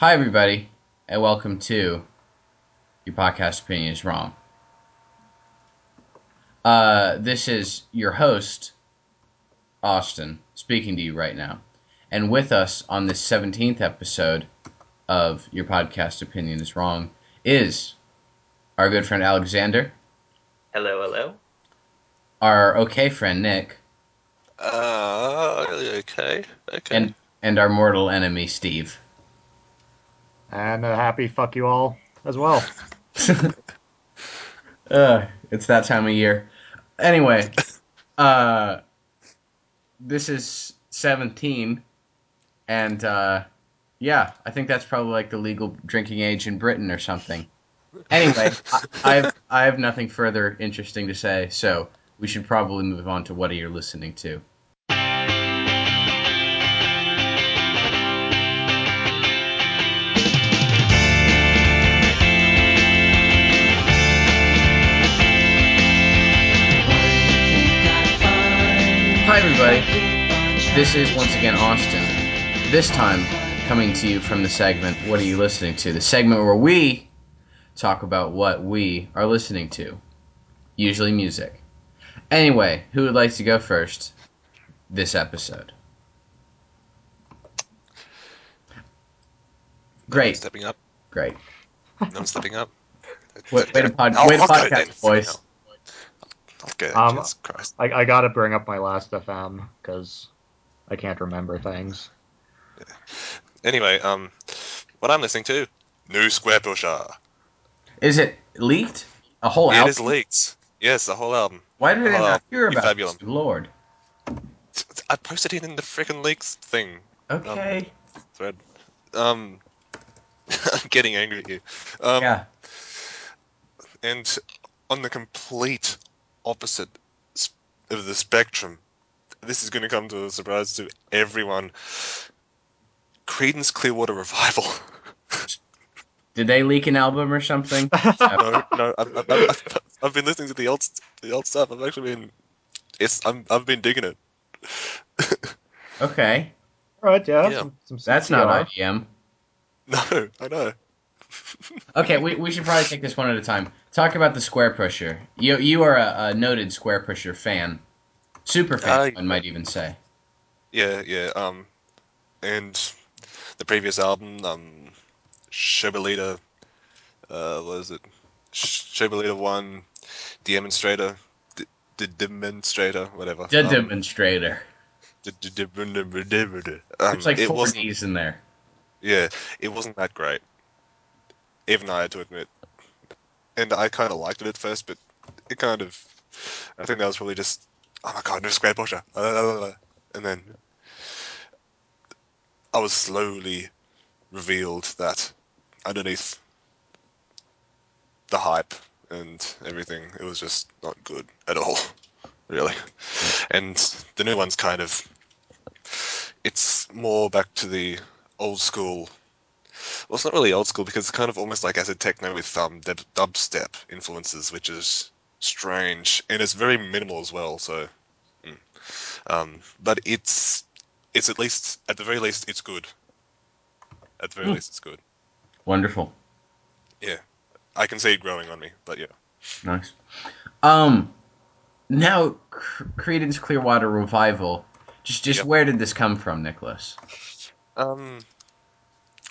Hi, everybody, and welcome to Your Podcast Opinion is Wrong. Uh, this is your host, Austin, speaking to you right now. And with us on this 17th episode of Your Podcast Opinion is Wrong is our good friend Alexander, Hello, hello. our okay friend Nick, Uh, okay, okay. and, and our mortal enemy Steve. And a happy fuck you all as well. uh, it's that time of year. Anyway, uh, this is 17, and uh, yeah, I think that's probably like the legal drinking age in Britain or something. Anyway, I, I have I have nothing further interesting to say, so we should probably move on to what are you listening to. This is once again Austin. This time, coming to you from the segment What Are You Listening to? The segment where we talk about what we are listening to, usually music. Anyway, who would like to go first this episode? No one's Great, stepping up. great. No one's stepping up. Way, way to, pod, I'll- way to I'll go podcast, then. boys. I'll. Um, Jesus Christ. I, I gotta bring up my last FM because I can't remember things. Anyway, um, what I'm listening to, New Squarepusher. Is it leaked? A whole It album? It is leaked. Yes, the whole album. Why did I Hello, not hear about Ufabulum. this? Lord. I posted it in the freaking leaks thing Okay. thread. Um, I'm getting angry at you. Um, yeah. and on the complete opposite of the spectrum, this is going to come to a surprise to everyone. Creedence Clearwater Revival. Did they leak an album or something? no, no, I've, I've, I've, I've been listening to the old, the old stuff. I've actually been, it's, I'm, I've been digging it. Okay. Alright, yeah. Yeah. Some, some That's not IDM. No, I know. Okay, we, we should probably take this one at a time. Talk about the Squarepusher. You you are a, a noted Squarepusher fan. Super fan, Uh, one might even say. Yeah, yeah. Um, and the previous album, um, Shobaleader, uh, what is it? Shobaleader One, Demonstrator, D- D- Demonstrator, whatever. The Um, Demonstrator. D-. Um, There's like it four. D's in there. Yeah, it wasn't that great. Even I had to admit. And I kind of liked it at first, but it kind of. I think that was probably just. Oh my god, no Squarepusher. And then. I was slowly revealed that underneath the hype and everything, it was just not good at all. Really. And the new one's kind of. It's more back to the old school. Well, it's not really old school because it's kind of almost like acid techno with um dub- dubstep influences, which is strange and it's very minimal as well. So, mm. um, but it's it's at least at the very least it's good. At the very Hmm. least, it's good. Wonderful. Yeah, I can see it growing on me, but yeah. Nice. Um, now C- Creedence Clearwater Revival. Just just Yep. where did this come from, Nicholas? Um,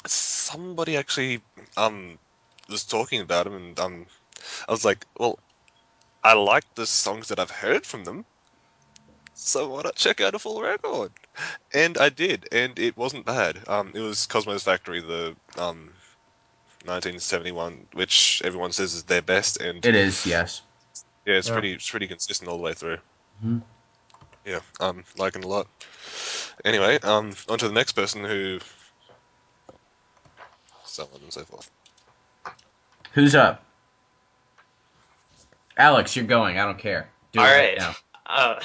somebody actually um was talking about him, and um, I was like, well, I like the songs that I've heard from them, so why not check out a full record? And I did, and it wasn't bad. Um, it was Cosmo's Factory, the um, 1971, which everyone says is their best, and It is yes. yeah, it's Yeah. pretty, it's pretty consistent all the way through. Mhm. Yeah, um, liking a lot. Anyway, um, on to the next person who, so on and so forth. Who's up? Alex, you're going. I don't care. Do it All right right. now. Uh,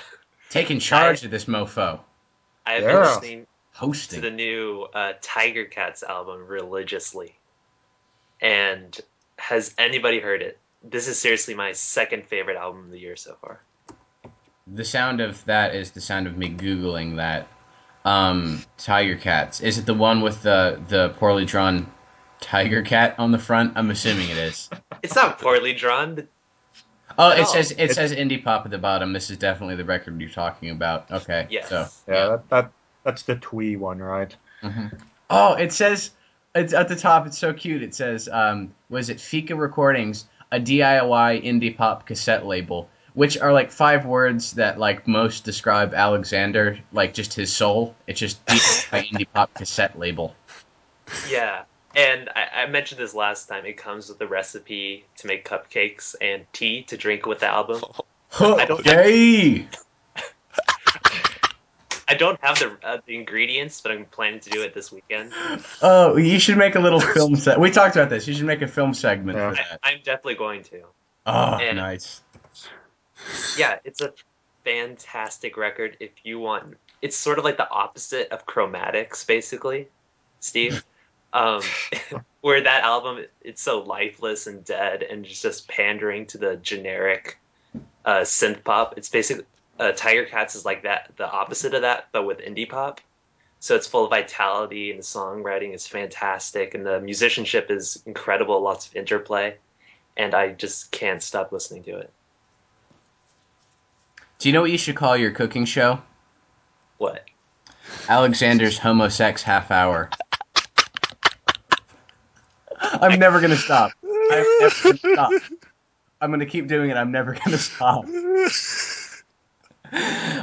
Taking charge of this mofo. I've been Yeah. listening to the new uh, Tigercats album religiously. And has anybody heard it? This is seriously my second favorite album of the year so far. The sound of that is the sound of me googling that. um, Tigercats. Is it the one with the the poorly drawn tiger cat on the front? I'm assuming it is. It's not poorly drawn. The- Oh, it says it it's- says indie pop at the bottom. This is definitely the record you're talking about. Okay. Yes. So. Yeah, That, that that's the twee one, right? Oh, it says it's at the top. It's so cute. It says, um, "Was it Fika Recordings, a DIY indie pop cassette label?" Which are like five words that like most describe Alexander, like just his soul. It's just DIY indie pop cassette label. yeah. And I, I mentioned this last time. It comes with a recipe to make cupcakes and tea to drink with the album. I don't- Yay! I don't have the uh, the ingredients, but I'm planning to do it this weekend. Oh, you should make a little film set. We talked about this. You should make a film segment Yeah. for I, that. I'm definitely going to. Oh, And- nice. Yeah, it's a fantastic record. If you want, it's sort of like the opposite of Chromatics, basically, Steve. Um, where that album, it's so lifeless and dead, and just just pandering to the generic uh, synth pop. It's basically uh, Tigercats is like that, the opposite of that, but with indie pop. So it's full of vitality, and the songwriting is fantastic, and the musicianship is incredible. Lots of interplay, and I just can't stop listening to it. Do you know what you should call your cooking show? What? Alexander's homosex half hour. I'm never gonna stop. I'm never gonna stop. I'm gonna keep doing it. I'm never gonna stop.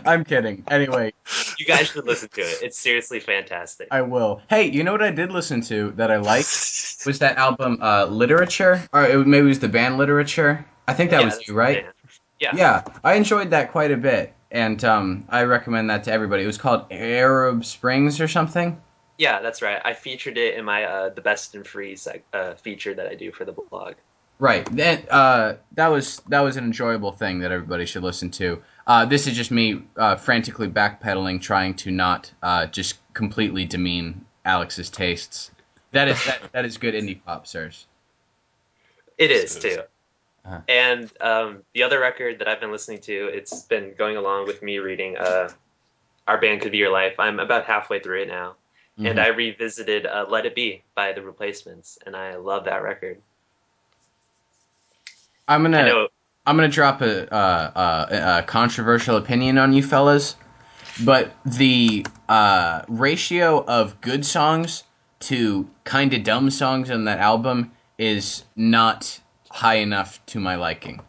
I'm kidding. Anyway, You guys should listen to it. It's seriously fantastic. I will. Hey, you know what I did listen to that I liked was that album uh, Literature, or it, maybe it was the band Literature. I think that Yeah, was you, right? Yeah. Yeah, I enjoyed that quite a bit, and um, I recommend that to everybody. It was called Arab Springs or something. Yeah, that's right. I featured it in my uh, the best and free seg- uh, feature that I do for the blog. Right. That uh, that was that was an enjoyable thing that everybody should listen to. Uh, this is just me uh, frantically backpedaling, trying to not uh, just completely demean Alex's tastes. That is that, that is good indie pop, sirs. It is It is. too. Uh-huh. And um, the other record that I've been listening to, it's been going along with me reading uh, "Our Band Could Be Your Life." I'm about halfway through it now, and Mhm. I revisited uh, "Let It Be" by the Replacements, and I love that record. I'm gonna know I'm gonna drop a, uh, uh, a controversial opinion on you fellas, but the uh, ratio of good songs to kind of dumb songs on that album is not high enough to my liking.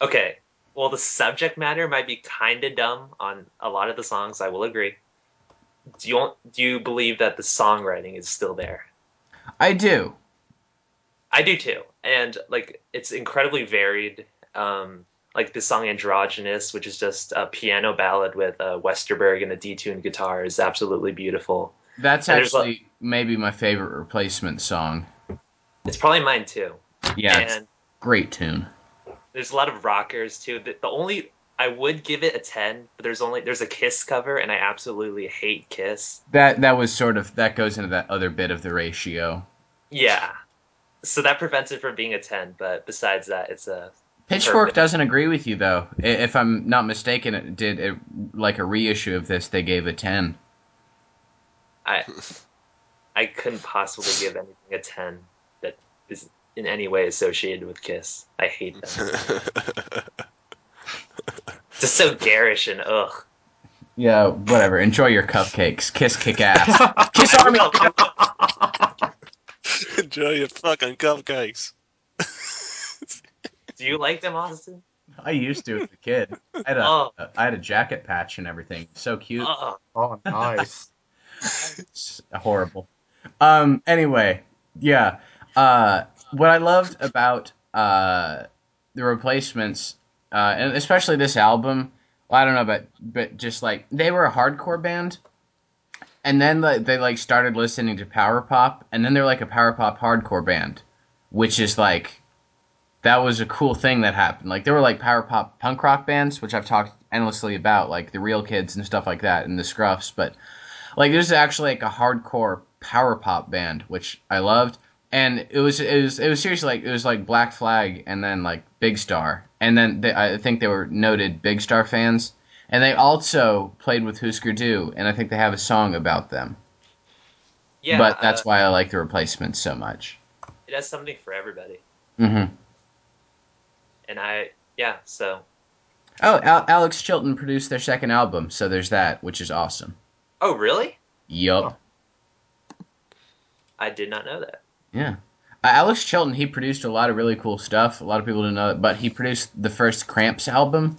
Okay. Well, the subject matter might be kind of dumb on a lot of the songs. I will agree. Do you do you believe that the songwriting is still there? I do. I do too, and like it's incredibly varied. Um, like the song "Androgynous," which is just a piano ballad with uh, Westerberg and a detuned guitar, is absolutely beautiful. That's And a- actually maybe my favorite replacement song. It's probably mine too. Yeah, a great tune. there's a lot of rockers too. The, the only I would give it a ten, but there's only there's a Kiss cover, and I absolutely hate Kiss. That that was sort of that goes into that other bit of the ratio. Yeah. So that prevents it from being a 10, but besides that, it's a. Pitchfork Perfect. doesn't agree with you though. If I'm not mistaken, it did it, like a reissue of this. They gave a ten. I, I couldn't possibly give anything a 10 that is in any way associated with Kiss. I hate them. It's just so garish and ugh. Yeah, whatever. Enjoy your cupcakes. Kiss kick ass. Kiss I Army. Enjoy your fucking cupcakes. Do you like them, Austin? I used to as a kid. I had a, Oh. I had a jacket patch and everything. So cute. Ugh. Oh, nice. It's horrible. Um. Anyway, yeah. Uh, what I loved about uh the replacements, uh, and especially this album, well, I don't know, but but just like they were a hardcore band, and then like, they like started listening to power pop, and then they're like a power pop hardcore band, which is like that was a cool thing that happened. Like there were like power pop punk rock bands, which I've talked endlessly about, like the Real Kids and stuff like that, and the Scruffs, but like there's actually like a hardcore power pop band which I loved. And it was it was it was seriously like it was like Black Flag and then like Big Star and then they, I think they were noted Big Star fans and they also played with Husker Du, and I think they have a song about them. Yeah, but that's uh, why I like the replacements so much. it has something for everybody, hmm and I yeah. So Oh, Al- Alex Chilton produced their second album, so there's that, which is awesome. oh really? Yup. I did not know that. Yeah. Uh, Alex Chilton, he produced a lot of really cool stuff. A lot of people didn't know that, but he produced the first Cramps album,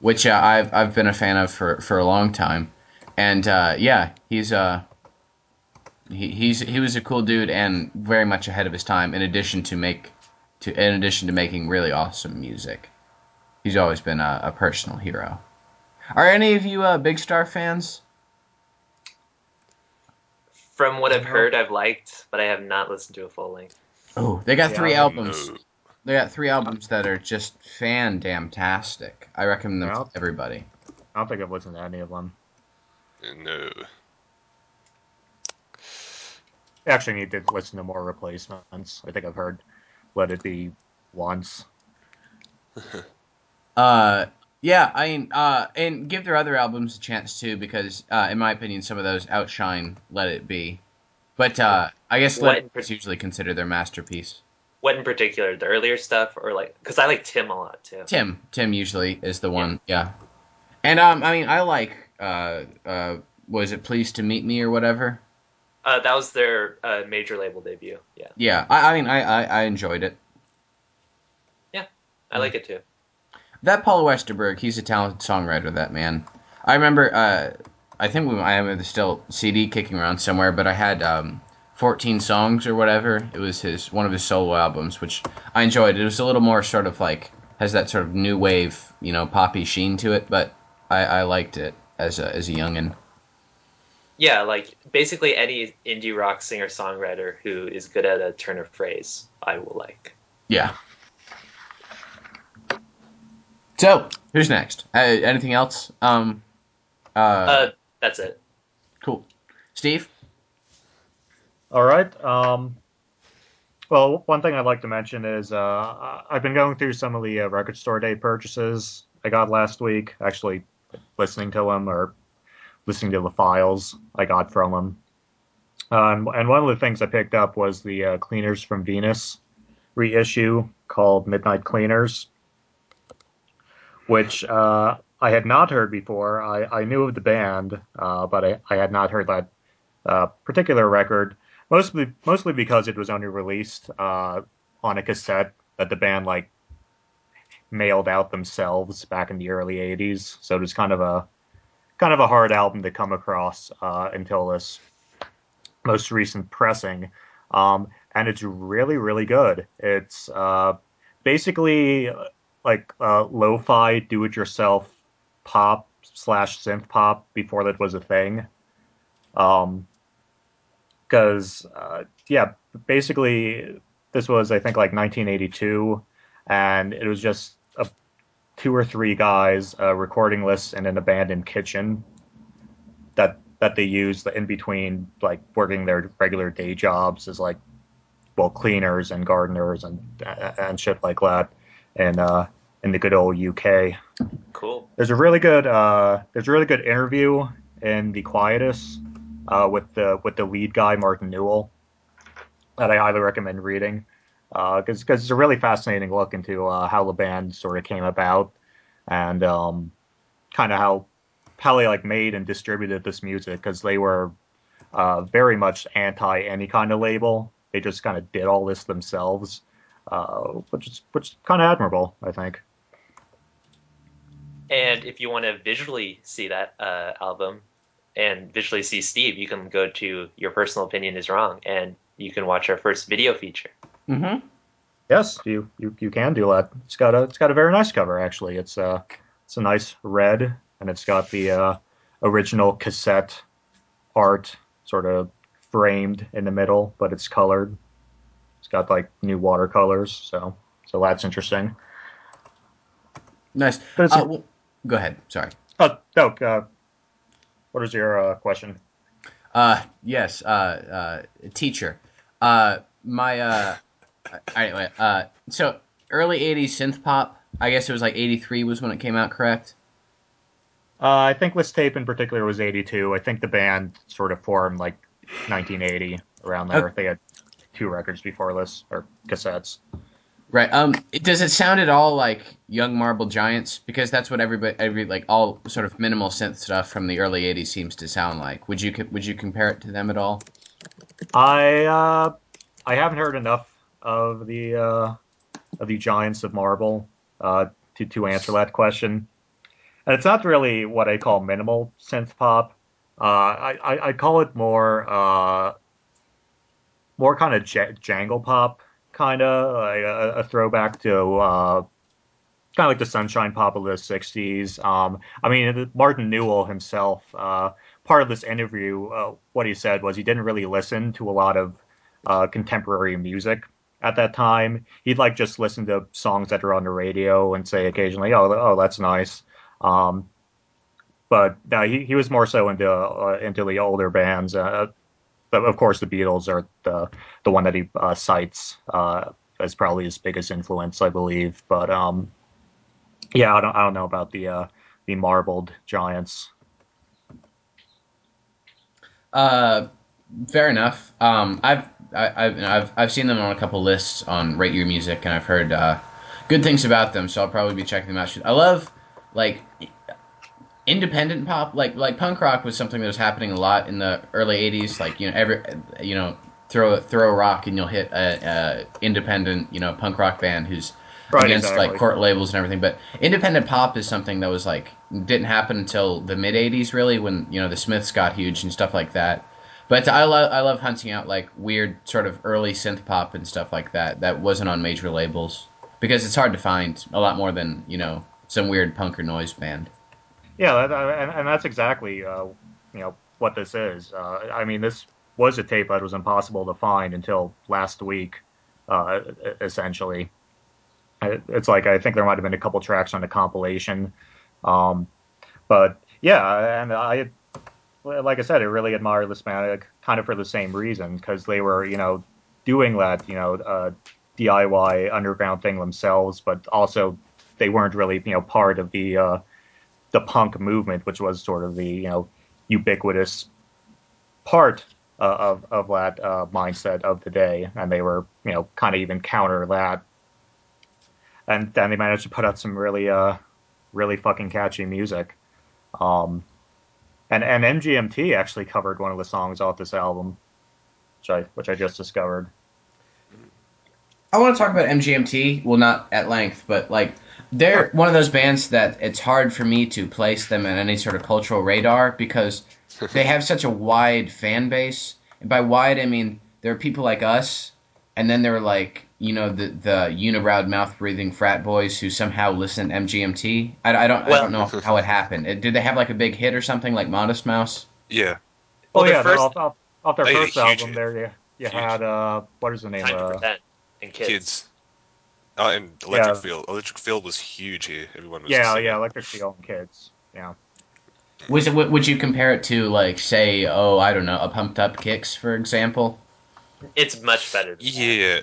which uh, I've I've been a fan of for, for a long time. And uh, yeah, he's uh he, he's he was a cool dude and very much ahead of his time. In addition to make to in addition to making really awesome music, he's always been a, a personal hero. Are any of you uh, Big Star fans? From what I've heard, I've liked, but I have not listened to a full length. Oh, they got Yeah, three I albums. No. They got three albums that are just fan damn tastic. I recommend them Yeah. to everybody. I don't think I've listened to any of them. No. I actually need to listen to more replacements. I think I've heard Let It Be once. Uh, yeah, I mean, uh, and give their other albums a chance too, because uh, in my opinion, some of those outshine Let It Be. But uh, I guess What Let in It par- Be is usually considered their masterpiece. What in particular, the earlier stuff, or like because I like Tim a lot too. Tim, Tim usually is the one, yeah. And um, I mean, I like uh, uh, was it Pleased to Meet Me or whatever? Uh, that was their uh, major label debut. Yeah, Yeah, I, I mean, I, I, I enjoyed it. Yeah, I like it too. That Paul Westerberg, he's a talented songwriter. That man. I remember. Uh, I think we, I have the still CD kicking around somewhere, but I had um, 14 songs or whatever. It was his one of his solo albums, which I enjoyed. It was a little more sort of like has that sort of new wave, you know, poppy sheen to it, but I, I liked it as a as a youngin. Yeah, like basically any indie rock singer songwriter who is good at a turn of phrase, I will like. Yeah. So who's next? Uh, anything else? Um. Uh, Uh, that's it. cool. Steve. All right. Um, well, one thing I'd like to mention is uh, I- I've been going through some of the uh, record store day purchases I got last week. Actually, listening to them or listening to the files I got from them. Um, and one of the things I picked up was the uh, Cleaners from Venus reissue called Midnight Cleaners, which uh, I had not heard before. I, I knew of the band, uh, but I, I had not heard that uh, particular record mostly mostly because it was only released uh, on a cassette that the band like mailed out themselves back in the early 80s so it was kind of a kind of a hard album to come across uh, until this most recent pressing. Um, and it's really really good. It's uh, basically uh, like lo-fi do-it-yourself pop slash synth pop before that was a thing. Um, because uh, yeah, basically this was I think like 1982, and it was just a, two or three guys uh, recording lists in an abandoned kitchen that that they used in between like working their regular day jobs as like well cleaners and gardeners and and shit like that, and uh, in the good old UK. Cool. There's a really good uh, there's a really good interview in the Quietus uh, with the with the lead guy Martin Newell that I highly recommend reading because because it's a really fascinating look into uh, how the band sort of came about and um, kind of how how they like made and distributed this music because they were uh, very much anti any kind of label. They just kind of did all this themselves, uh, which is which is kind of admirable, I think. And if you want to visually see that uh, album and visually see Steve, you can go to Your Personal Opinion is Wrong and you can watch our first video feature. Mm-hmm. Yes, you, you you can do that. It's got a it's got a very nice cover actually. It's uh it's a nice red and it's got the uh, original cassette art sort of framed in the middle, but it's colored. It's got like new watercolors, so so that's interesting. Nice. But it's Uh, a- well, go ahead. Sorry. Oh no, uh, what is your uh, question? Uh, yes. Uh, uh, teacher. Uh, my uh, anyway. Uh, so early '80s synth pop. I guess it was like '83 was when it came out. Correct. Uh, I think this tape in particular was 82. I think the band sort of formed like 1980 around there. They had two records before this or cassettes. Right. Um. Does it sound at all like Young Marble Giants? Because that's what everybody, every like all sort of minimal synth stuff from the early '80s seems to sound like. Would you would you compare it to them at all? I uh, I haven't heard enough of the uh, of the Giants of Marble uh, to to answer that question. And it's not really what I call minimal synth pop. Uh, I, I I call it more uh, more kind of j- jangle pop, kind of like a, a throwback to uh, kind of like the sunshine pop of the '60s. Um, I mean, Martin Newell himself. Uh, part of this interview, uh, what he said was he didn't really listen to a lot of uh, contemporary music at that time. He'd like just listen to songs that are on the radio and say occasionally, "Oh, oh, that's nice." Um, but no, he, he was more so into uh, into the older bands. Uh, of course, the Beatles are the the one that he uh, cites uh, as probably his biggest influence, I believe. But um, yeah, I don't I don't know about the uh, the marbled giants. Uh, fair enough. Um, I've I, I've I've I've seen them on a couple lists on Rate Your Music, and I've heard uh, good things about them. So I'll probably be checking them out. I love like independent pop, like like punk rock was something that was happening a lot in the early '80s. Like you know every you know throw throw a rock and you'll hit a, a independent you know punk rock band who's Right, against exactly. like court labels and everything. But independent pop is something that was like didn't happen until the mid '80s, really, when you know the Smiths got huge and stuff like that. But I love I love hunting out like weird sort of early synth pop and stuff like that that wasn't on major labels because it's hard to find a lot more than you know some weird punk or noise band. Yeah, that, and, and that's exactly uh, you know what this is. Uh, I mean, this was a tape that was impossible to find until last week, uh, essentially. It's like I think there might have been a couple tracks on the compilation, um, but yeah, and I, like I said, I really admire this band kind of for the same reason because they were you know doing that you know uh, DIY underground thing themselves, but also they weren't really you know part of the uh, the punk movement, which was sort of the you know ubiquitous part uh, of of that uh, mindset of the day, and they were you know kind of even counter that, and then they managed to put out some really uh really fucking catchy music, um, and and MGMT actually covered one of the songs off this album, which I which I just discovered. I want to talk about MGMT. Well, not at length, but like they're one of those bands that it's hard for me to place them in any sort of cultural radar because they have such a wide fan base. And by wide, I mean there are people like us, and then there are like you know the the unibrowed, mouth breathing frat boys who somehow listen to MGMT. I, I don't I don't know how it happened. It- Did they have like a big hit or something like Modest Mouse? Yeah. Well, oh their yeah, first- off, off, off their They had a first album, hit. there you you had uh what is the name? Time to Uh, pretend and kids. Kids. Oh, and Electric Yeah. Feel. Electric Feel was huge here. Everyone was. yeah, singing. yeah, Electric feel and Kids. Yeah. Was it? Would you compare it to like say oh I don't know a Pumped Up Kicks for example? It's much better. Than that. Yeah.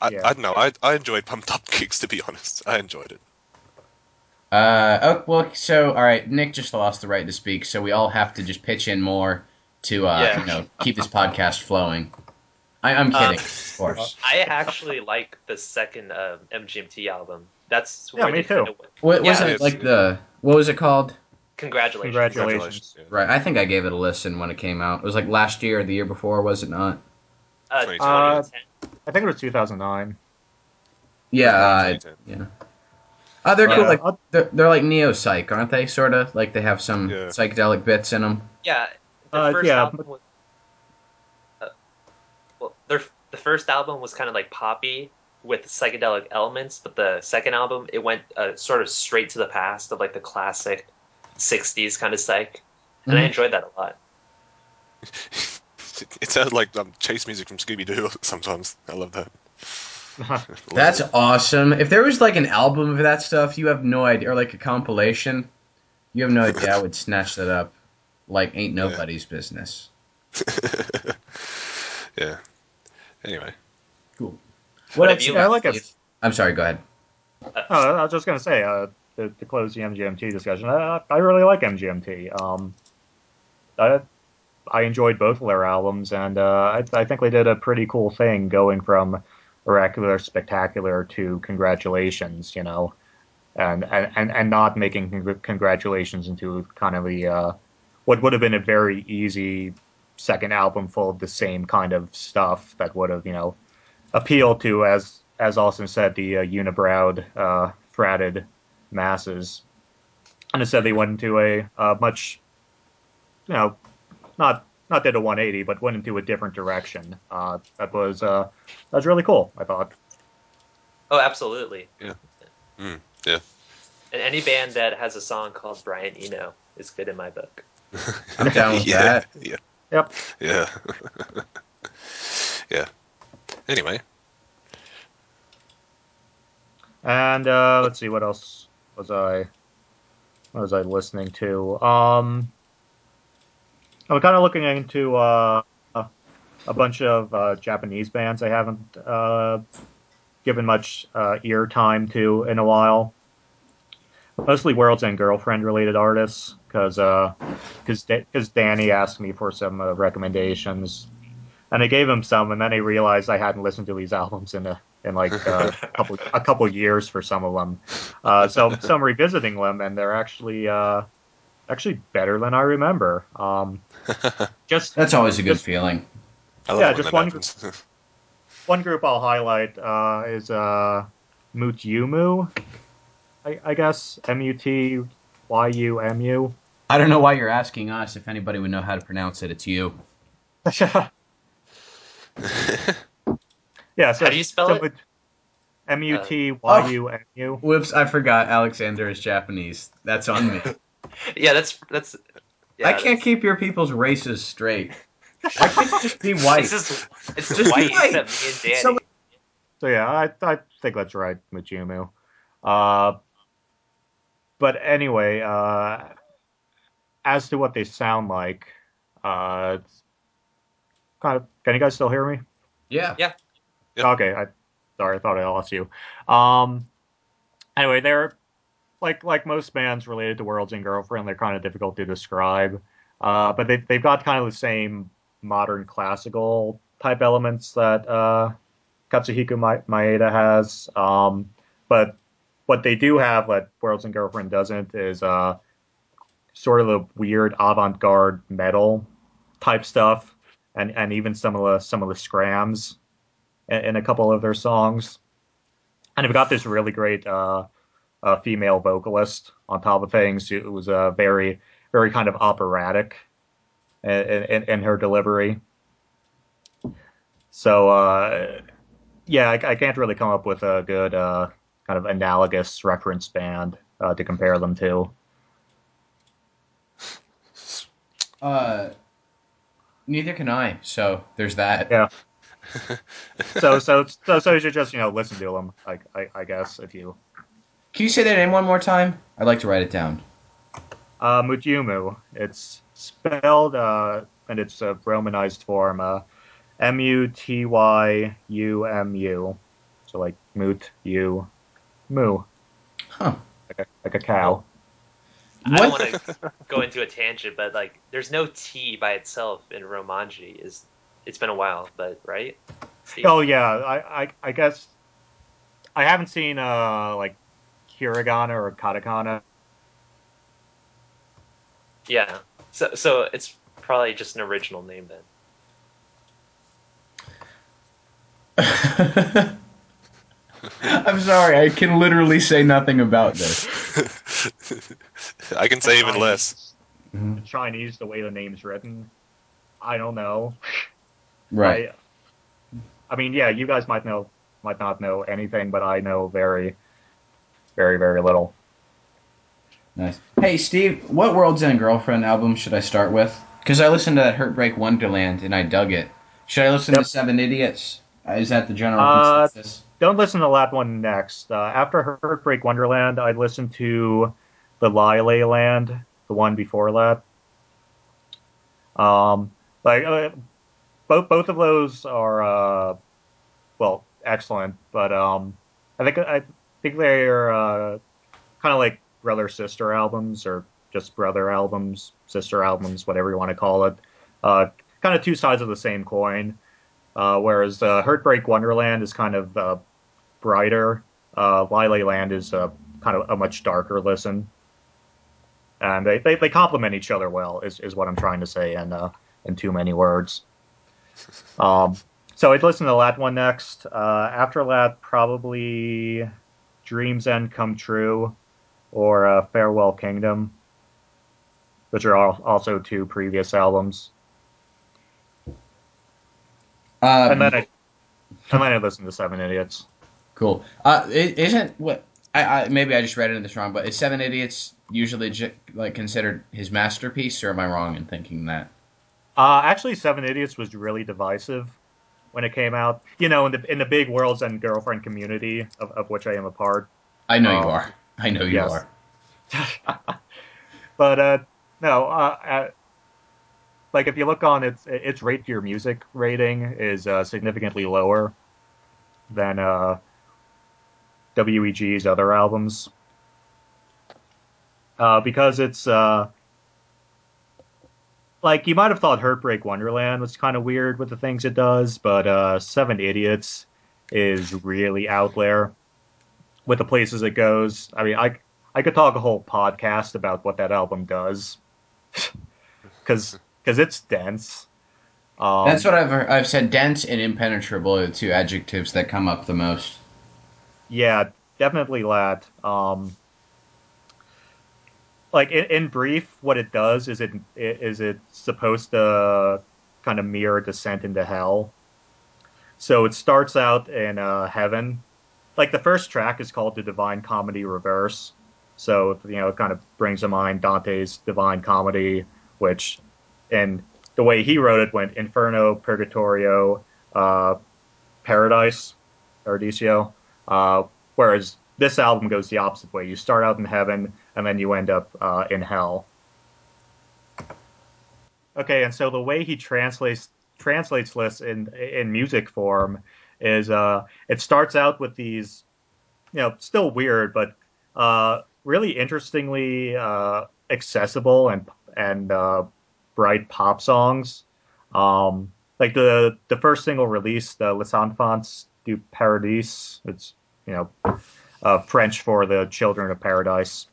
I, Yeah. I don't know. I, I enjoyed Pumped Up Kicks, to be honest. I enjoyed it. Uh, oh, well, so, all right, Nick just lost the right to speak, so we all have to just pitch in more to, uh, Yeah. you know, keep this podcast flowing. I, I'm kidding, Um, of course. I actually like the second uh, MGMT album. That's Yeah, where me they kinda too. What, yeah, wasn't it it's- like the, what was it called? Congratulations. Congratulations. Yeah. Right, I think I gave it a listen when it came out. It was like last year or the year before, was it not? Uh, 2010. 2010. I think it was 2009. Yeah, uh, yeah. Oh, they're cool. Yeah, Like I'll- they're, they're like neo psych, aren't they? Sort of like they have some Yeah. psychedelic bits in them. Yeah, the Uh, first yeah, album was. Their the first album was kind of like poppy with psychedelic elements, but the second album it went uh, sort of straight to the past of like the classic '60s kind of psych, and I Mhm. enjoyed that a lot. It sounds like um, chase music from Scooby Doo sometimes. I love that. That's awesome. If there was like an album of that stuff, you have no idea, or like a compilation, you have no idea. I would snatch that up like ain't Yeah. nobody's business. yeah. Anyway, Cool. What What have you you I like it. Steve? I'm sorry. Go ahead. Uh, Oh, I was just gonna say, uh, to, to close the MGMT discussion, I, I really like MGMT. Um, I I enjoyed both of their albums, and uh, I, I think they did a pretty cool thing going from oracular spectacular to congratulations, you know, and and and not making congratulations into kind of the uh, what would have been a very easy second album full of the same kind of stuff that would have you know appealed to as as Austin said the uh, unibrowed uh, fratted masses, and instead they went into a uh, much you know not not did a 180, but went into a different direction. Uh, that was uh, that was really cool. I thought. Oh, absolutely. Yeah. Mm, yeah. And any band that has a song called Brian Eno is good in my book. I'm down with yeah, that. Yeah. Yep. Yeah. yeah. Anyway, And uh, let's see what else was I what was I listening to? Um, I'm kind of looking into uh, a bunch of uh, Japanese bands I haven't uh, given much uh, ear time to in a while. Mostly World's End Girlfriend related artists, because uh, because because Danny asked me for some uh, recommendations, and I gave him some, and then I realized I hadn't listened to these albums in a in like uh, a couple a couple years for some of them. Uh, so so I'm revisiting them, and they're actually uh, actually better than I remember. Um, just That's always a good Just- feeling. I love Yeah, just one- happens. one group I'll highlight uh, is uh, Mutyumu, I, I guess M U T Y U M U. I don't know why you're asking us. If anybody would know how to pronounce it, it's you. Yeah, so How do you spell it? M U T Y U M U. Whoops, I forgot Alexander is Japanese. That's on me. Yeah, that's that's. Yeah, I can't that's- keep your people's races straight. I can't just be white? It's just it's Just white white. me and Danny. So- So yeah, I I think that's right, Mutyumu. Uh, but anyway, uh, as to what they sound like, uh, kind of. Can you guys still hear me? yeah. Yeah. Yep. Okay, I sorry, I thought I lost you. Um, anyway, they're like like most bands related to World's End Girlfriend. They're kind of difficult to describe, uh, but they they've got kind of the same modern classical type elements that uh, Katsuhiko Ma- Maeda has. Um, but what they do have that World's End Girlfriend doesn't is uh, sort of the weird avant-garde metal type stuff, and and even some of the some of the scrams in, in a couple of their songs. And they've got this really great uh, female vocalist on top of things. It was uh, very very kind of operatic in, in, in her delivery. So uh, yeah, I, I can't really come up with a good uh, kind of analogous reference band uh, to compare them to. Uh, neither can I. So there's that. Yeah. So so so so you should just you know listen to them. Like I, I guess if you Can you say their name one more time? I'd like to write it down. uh, Mutyumu. It's spelled uh, and it's a romanized form. Uh, M U T Y U M U. So like moot you moo Huh. like a like a cow. I don't want to go into a tangent, but like, there's no T by itself in Romanji. Is it's been a while, but right? Steve? Oh yeah, I, I I guess I haven't seen uh like hiragana or katakana. Yeah. So so it's probably just an original name then. I'm sorry. I can literally say nothing about this. I can say even less. In Chinese, the way the name's written, I don't know. Right. I, I mean, yeah, you guys might know, might not know anything, but I know very, very, very little. Nice. Hey, Steve, what World's End Girlfriend album should I start with? Because I listened to that Hurtbreak Wonderland and I dug it. Should I listen Yep. to Seven Idiots? Uh, Is that the general Uh, consensus? Don't listen to that one next. Uh, after Hurtbreak Wonderland, I'd listen to the Lie Lie Land, the one before that. Um, like uh, both both of those are uh, well excellent, but um, I think I think they're uh, kind of like brother sister albums or just brother albums, sister albums, whatever you want to call it. Uh, kind of two sides of the same coin. Uh, whereas uh, Hurtbreak Wonderland is kind of uh, brighter. Uh, Land is uh, kind of a much darker listen. And they, they, they complement each other well, is, is what I'm trying to say in, uh, in too many words. Um, so I'd listen to that one next. Uh, after that, probably Dreams End Come True or uh, Farewell Kingdom, which are all, also two previous albums. Um, and then I, and then I listened to Seven Idiots. Cool. Uh, it, isn't what I, I maybe I just read it in this wrong, but is Seven Idiots usually like considered his masterpiece, or am I wrong in thinking that? Uh, actually, Seven Idiots was really divisive when it came out. You know, in the in the big World's End Girlfriend community of, of which I am a part. I know you Um, are. I know you yes. are. but uh, no, uh, uh, like if you look on its its rate your music rating is uh, significantly lower than uh, WEG's other albums uh, because it's uh, like you might have thought Hurtbreak Wonderland was kind of weird with the things it does, but uh, Seven Idiots is really out there with the places it goes. I mean, I I could talk a whole podcast about what that album does, because because it's dense. Um, That's what I've I've said. Dense and impenetrable are the two adjectives that come up the most. Yeah, definitely that. Um, like in, in brief, what it does is it is it supposed to kind of mirror Descent into Hell. So it starts out in uh, heaven. Like the first track is called the Divine Comedy Reverse. So you know, it kind of brings to mind Dante's Divine Comedy, which, and the way he wrote it went Inferno, Purgatorio, uh, Paradise, Paradiso. Uh, whereas this album goes the opposite way. You start out in heaven, and then you end up uh, in hell. Okay, and so the way he translates translates this in in music form is uh, it starts out with these, you know, still weird, but uh, really interestingly uh, accessible and and uh, bright pop songs. Um, like the the first single released, uh, Les Enfants du Paradis. It's you know French for the Children of Paradise.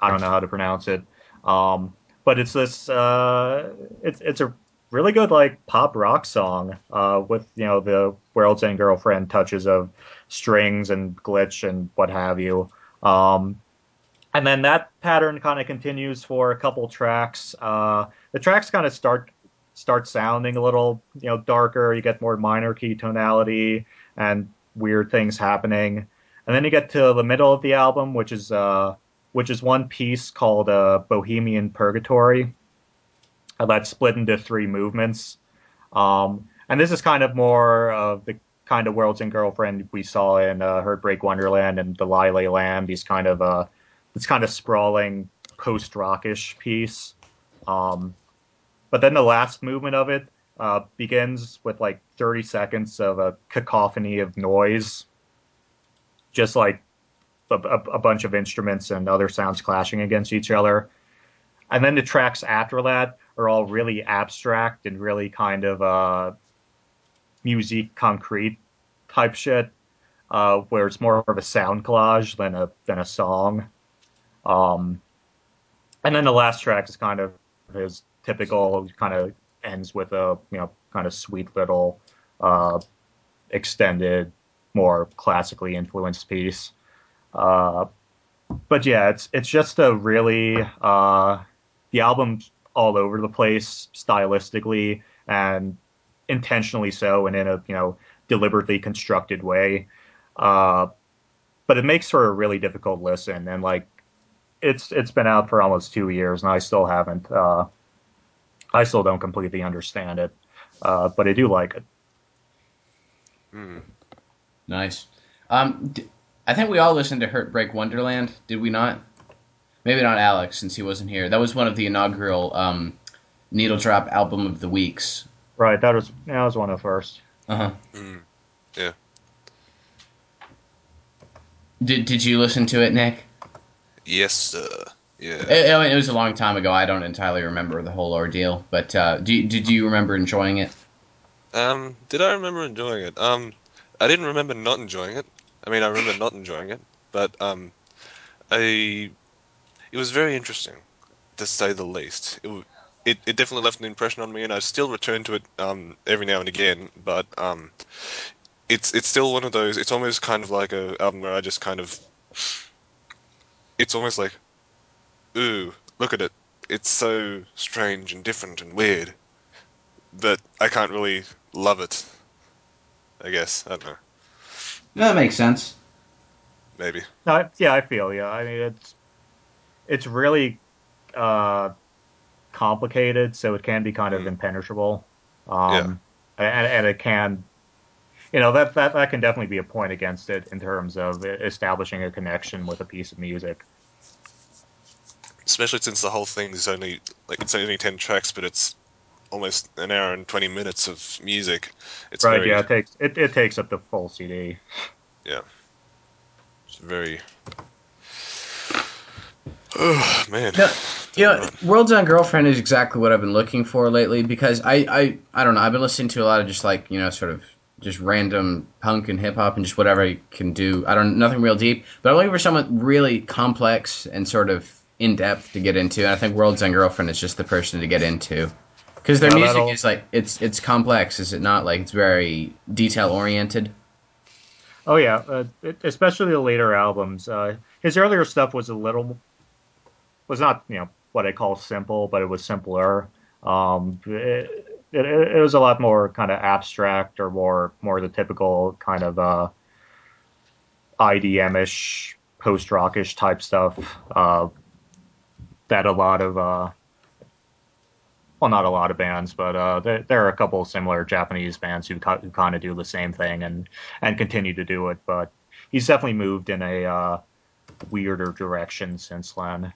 I don't know how to pronounce it, um, but it's this. Uh, it's it's a really good like pop rock song uh, with you know the World's End Girlfriend touches of strings and glitch and what have you. Um, and then that pattern kind of continues for a couple tracks. Uh, the tracks kind of start start sounding a little you know darker. You get more minor key tonality and weird things happening. And then you get to the middle of the album, which is uh, which is one piece called uh, Bohemian Purgatory. Uh, that's split into three movements. Um, and this is kind of more of the kind of World's End Girlfriend we saw in uh, Hurtbreak Wonderland and Delilah Lamb. These kind of uh, this kind of sprawling post rockish piece. Um, but then the last movement of it uh, begins with like 30 seconds of a cacophony of noise, just like a, a, bunch of instruments and other sounds clashing against each other. And then the tracks after that are all really abstract and really kind of uh, musique concrete type shit, uh, where it's more of a sound collage than a than a song. Um, and then the last track is kind of his typical kind of ends with a you know kind of sweet little uh, extended, more classically influenced piece. Uh, but yeah, it's it's just a really uh, the album's all over the place stylistically and intentionally so, and in a you know deliberately constructed way. Uh, but it makes for a really difficult listen, and like it's it's been out for almost two years, and I still haven't. Uh, I still don't completely understand it, uh, but I do like it. Hmm. Nice. Um, d- I think we all listened to Hurtbreak Wonderland, did we not? Maybe not Alex, since he wasn't here. That was one of the inaugural um, Needle Drop album of the weeks. Right, that was that was one of the first. Uh huh. Hmm. Yeah. Did Did you listen to it, Nick? Yes, sir. Yeah. It, I mean, it was a long time ago. I don't entirely remember the whole ordeal, but uh, do did you remember enjoying it? Um, did I remember enjoying it? Um, I didn't remember not enjoying it. I mean, I remember not enjoying it, but um, I it was very interesting, to say the least. It, it it definitely left an impression on me, and I still return to it um every now and again. But um, it's it's still one of those. It's almost kind of like a album where I just kind of. It's almost like, ooh, look at it. It's so strange and different and weird, but I can't really love it. I guess I don't know. No, that makes sense. Maybe. No, yeah, I feel yeah. I mean, it's it's really uh, complicated, so it can be kind of Mm. impenetrable. Um, and, and it can, you know, that, that that can definitely be a point against it in terms of establishing a connection with a piece of music. especially since the whole thing is only like it's only ten tracks, but it's almost an hour and twenty minutes of music. It's right? very, Yeah, it takes it, it takes up the full CD. Yeah. It's very. Oh man, No, You know, World's End Girlfriend is exactly what I've been looking for lately because I, I, I don't know. I've been listening to a lot of just like you know, sort of just random punk and hip hop and just whatever I can do. I don't nothing real deep, but I'm looking for something really complex and sort of in depth to get into. And I think World's End Girlfriend is just the person to get into because their Yeah, music that'll- is like it's it's complex, is it not? Like it's very detail oriented. Oh yeah, uh, it, especially the later albums. Uh, his earlier stuff was a little was not you know what I call simple, but it was simpler. Um, it, it, it was a lot more kind of abstract or more more the typical kind of uh, IDM-ish, post-rockish type stuff uh, that a lot of uh, well, not a lot of bands, but uh, there, there are a couple of similar Japanese bands who, who kind of do the same thing and and continue to do it. But he's definitely moved in a uh, weirder direction since then.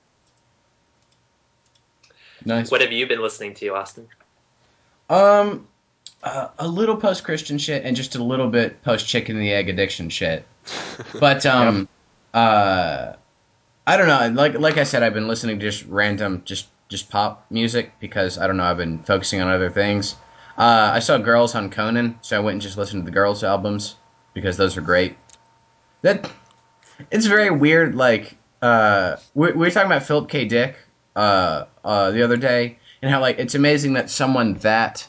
Nice. What have you been listening to, Austin? Um, uh, a little post Christian shit and just a little bit post chicken and the egg addiction shit. But um, uh, I don't know. Like like I said, I've been listening to just random, just just pop music because I don't know. I've been focusing on other things. Uh, I saw Girls on Conan, so I went and just listened to the Girls albums because those are great. That it's very weird. Like uh, we, we were talking about Philip K. Dick uh, uh, the other day, and how like it's amazing that someone that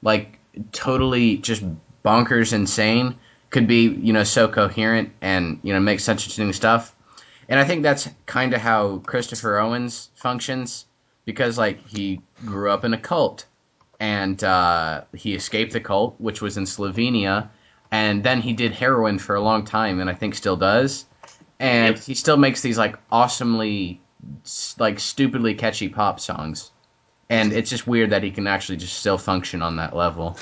like totally just bonkers insane could be you know so coherent and you know make such interesting stuff and i think that's kind of how christopher owens functions because like he grew up in a cult and uh, he escaped the cult which was in slovenia and then he did heroin for a long time and i think still does and Yep. he still makes these like awesomely like stupidly catchy pop songs and it's just weird that he can actually just still function on that level.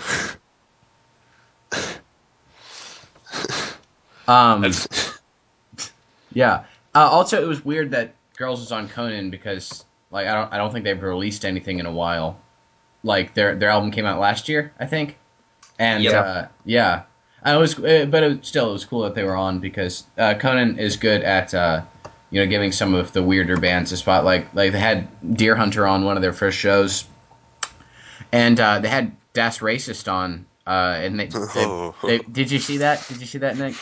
Um, yeah. Uh, also, it was weird that Girls was on Conan because, like, I don't, I don't think they've released anything in a while. Like their their album came out last year, I think, and Yep. uh, yeah, I was, uh, but it was, still, it was cool that they were on because uh, Conan is good at, uh, you know, giving some of the weirder bands a spot. Like, like they had Deerhunter on one of their first shows, and uh, they had Das Racist on, uh, and they, they, they did you see that? Did you see that, Nick?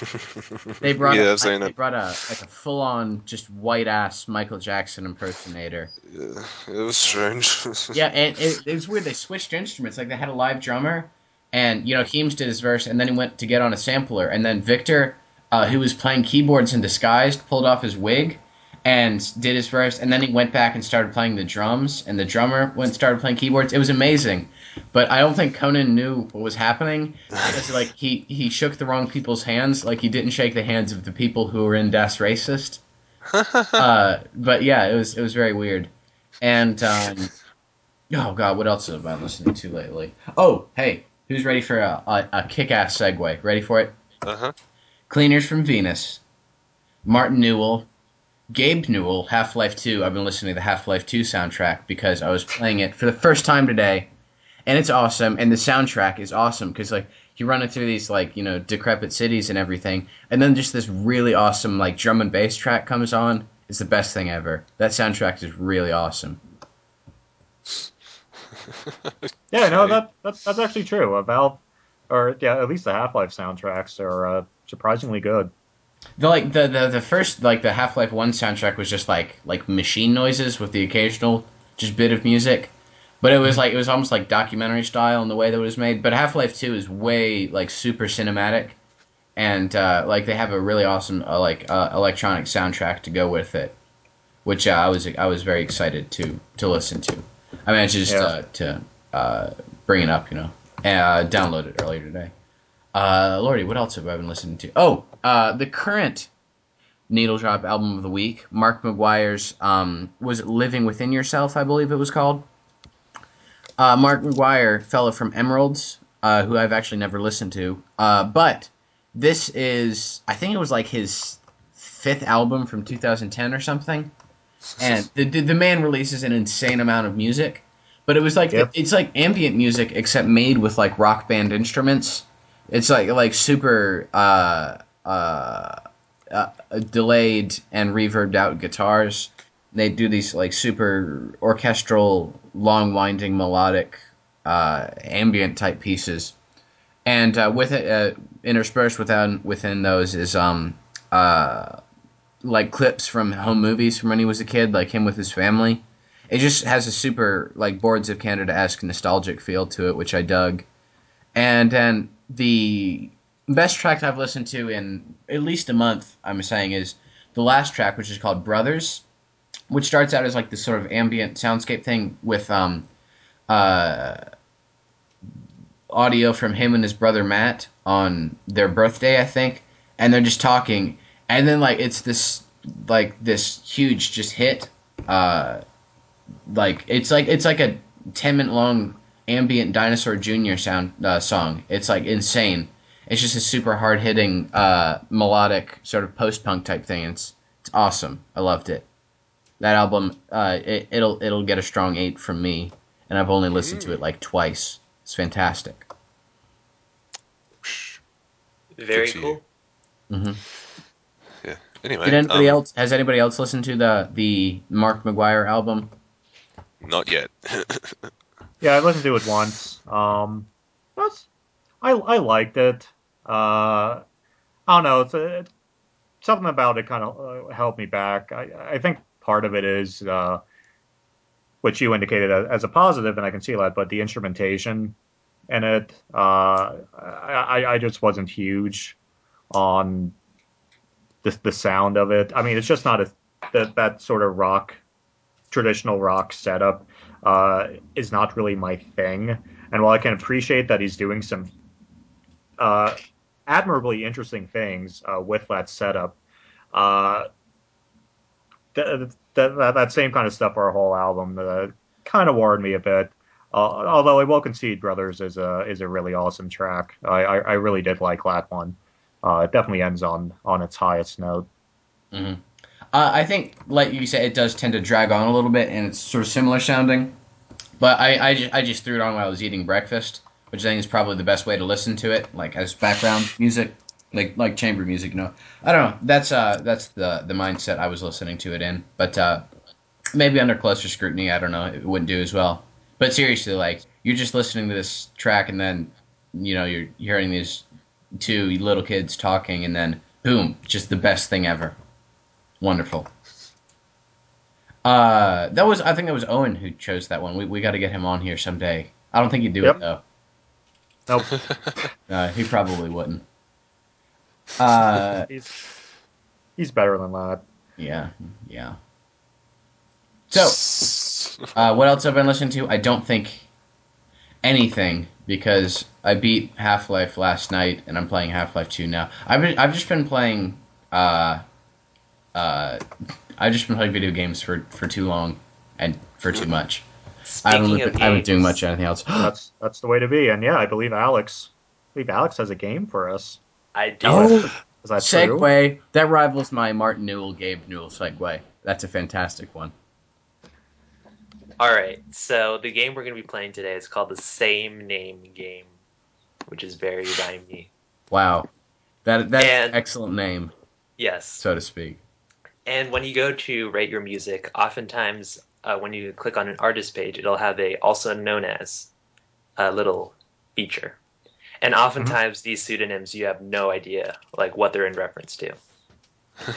They brought yeah, a, I've seen they it. brought a like a full on just white ass Michael Jackson impersonator. Yeah, it was strange. Yeah, and it, it was weird. They switched instruments. Like they had a live drummer, and you know Heems did his verse, and then he went to get on a sampler, and then Victor, uh, who was playing keyboards in disguise, pulled off his wig and did his verse, and then he went back and started playing the drums, and the drummer went and started playing keyboards. It was amazing, but I don't think Conan knew what was happening because like he he shook the wrong people's hands, like he didn't shake the hands of the people who were in Das Racist. uh, but yeah, it was it was very weird, and um, oh god, what else have I been listening to lately? Oh, hey, who's ready for a, a, a kick-ass segue? Ready for it? uh huh. Cleaners from Venus, Martin Newell, Gabe Newell, Half Life 2. I've been listening to the Half Life 2 soundtrack because I was playing it for the first time today, and it's awesome. And the soundtrack is awesome because like you run it through these like you know decrepit cities and everything, and then just this really awesome like drum and bass track comes on, It's the best thing ever. That soundtrack is really awesome. Yeah, no, that that's that's actually true. Uh, Valve, or yeah, at least the Half Life soundtracks are uh, surprisingly good. The like the, the the first like the Half Life One soundtrack was just like like machine noises with the occasional just bit of music, but it was like it was almost like documentary style in the way that it was made. But Half Life Two is way like super cinematic, and uh, like they have a really awesome uh, like uh, electronic soundtrack to go with it, which uh, I was I was very excited to to listen to. I managed just Yeah. uh, to uh, bring it up, you know, and uh, download it earlier today. Uh, Lordy, what else have I been listening to? Oh, uh, the current Needle Drop album of the week, Mark McGuire's, um, was it Living Within Yourself, I believe it was called. Uh, Mark McGuire, fellow from Emeralds, uh, who I've actually never listened to, uh, but this is, I think it was like his fifth album from 2010 or something, and the the, the man releases an insane amount of music. But it was like Yep. it's like ambient music except made with like rock band instruments. It's like like super uh, uh, uh, delayed and reverbed out guitars. They do these like super orchestral, long winding melodic uh, ambient type pieces, and uh, with it uh, interspersed within within those is um uh like clips from home movies from when he was a kid, like him with his family. It just has a super like Boards of Canada esque nostalgic feel to it, which I dug. And then the best track I've listened to in at least a month, I'm saying, is the last track, which is called Brothers, which starts out as like this sort of ambient soundscape thing with um uh audio from him and his brother Matt on their birthday, I think, and they're just talking, and then like it's this like this huge just hit, uh, like it's like it's like a ten minute long ambient Dinosaur Jr. sound uh, song. It's like insane. It's just a super hard hitting uh, melodic sort of post punk type thing. It's it's awesome. I loved it. That album, uh, it, it'll it'll get a strong eight from me, and I've only listened to it like twice. It's fantastic. Very Good to cool. hmm Yeah. Anyway, Did anybody um, else? Has anybody else listened to the the Mark McGuire album? Not yet. Yeah, I listened to it once. Um, that's I I liked it. Uh, I don't know. It's, a, it's something about it kind of uh, held me back. I I think part of it is uh, which you indicated as, a positive, and I can see that. But the instrumentation in it, uh, I I just wasn't huge on the the sound of it. I mean, it's just not a that that sort of rock traditional rock setup uh, is not really my thing. And while I can appreciate that he's doing some uh, admirably interesting things uh, with that setup, uh, th- th- that, that same kind of stuff for a whole album uh, kind of worried me a bit. Uh, although I will concede, "Brothers" is a is a really awesome track. I, I, I really did like that one. Uh, it definitely ends on on its highest note. hmm Uh, I think, like you said, it does tend to drag on a little bit, and it's sort of similar sounding. But I, I, just, I just threw it on while I was eating breakfast, which I think is probably the best way to listen to it, like as background music, like like chamber music. You know, I don't know. That's uh that's the the mindset I was listening to it in. But uh, maybe under closer scrutiny, I don't know, it wouldn't do as well. But seriously, like you're just listening to this track, and then you know you're hearing these two little kids talking, and then boom, just the best thing ever. Wonderful. Uh, that was I think that was Owen who chose that one. We we got to get him on here someday. I don't think he'd do Yep. it though. Nope, Uh, he probably wouldn't. Uh, he's he's better than that. yeah, yeah. So, uh, what else have I been listening to? I don't think anything because I beat Half Life last night and I'm playing Half Life Two now. I've been, I've just been playing. Uh, uh, I've just been playing video games for, for too long and for too much. I haven't, Speaking been, of I haven't been doing much anything else. that's that's the way to be. And yeah, I believe Alex, I believe Alex has a game for us. I do. Oh, Is that true? segue. That rivals my Martin Newell, Gabe Newell segue. That's a fantastic one. All right. So the game we're going to be playing today is called the Same Name Game, which is very rhymey. Wow. That that's And- excellent name, Yes. so to speak. And when you go to rate your music, oftentimes uh, when you click on an artist page, it'll have a also known as a little feature. And oftentimes these pseudonyms you have no idea like what they're in reference to.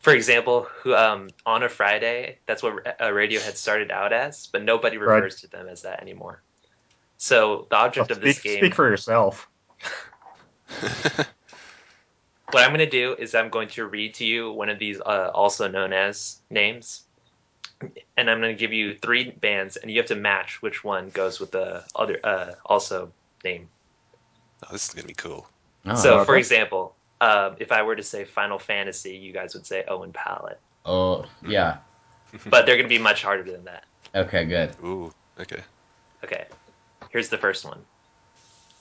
For example, who um, on a Friday, that's what uh, Radiohead started out as, but nobody Right. refers to them as that anymore. So the object Well, of this speak, game speak for yourself. what I'm going to do is I'm going to read to you one of these uh, also known as names, and I'm going to give you three bands, and you have to match which one goes with the other uh, also name. Oh, this is gonna be cool. Oh, so, for okay. example, um, if I were to say Final Fantasy, you guys would say Owen Pallett, oh, yeah. but they're going to be much harder than that. Okay, good. Ooh, okay. Okay, here's the first one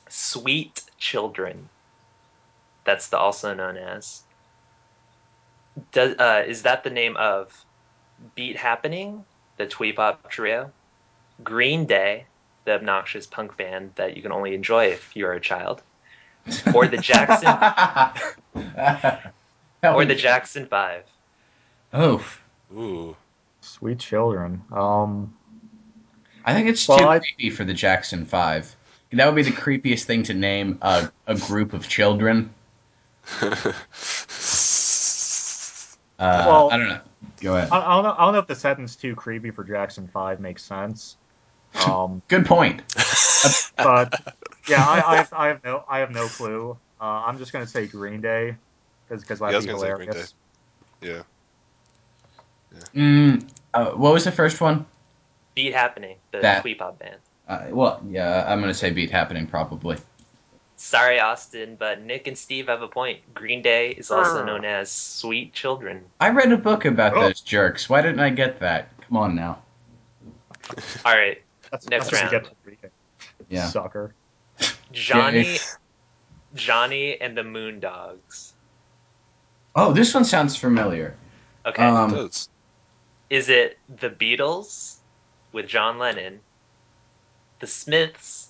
Sweet Children. That's the also known as. Does, uh, is that the name of Beat Happening, the twee pop trio? Green Day, the obnoxious punk band that you can only enjoy if you're a child? Or the Jackson or the Jackson 5? Oh, Ooh. Sweet children. Um, I think it's Well, too I- creepy for the Jackson Five. That would be the creepiest thing to name a, a group of children. Uh, Well- I don't know. Go ahead. I, I don't know. I don't know if the sentence too creepy for Jackson Five makes sense. Um, Good point. but yeah, I, I, have, I have no, I have no clue. Uh, I'm just gonna say Green Day, because because I was that'd be gonna say Green hilarious. yeah. Mm, uh, what was the first one? Beat Happening, the That- twee pop band. Uh, well, yeah, I'm gonna say Beat Happening probably. Sorry, Austin, but Nick and Steve have a point. Green Day is also known as Sweet Children. I read a book about Oh. those jerks. Why didn't I get that? Come on now. All right, That's, Next that's what you round. get for Yeah. Sucker. Johnny, Johnny and the Moondogs. Oh, this one sounds familiar. Okay, Um, is it the Beatles with John Lennon, the Smiths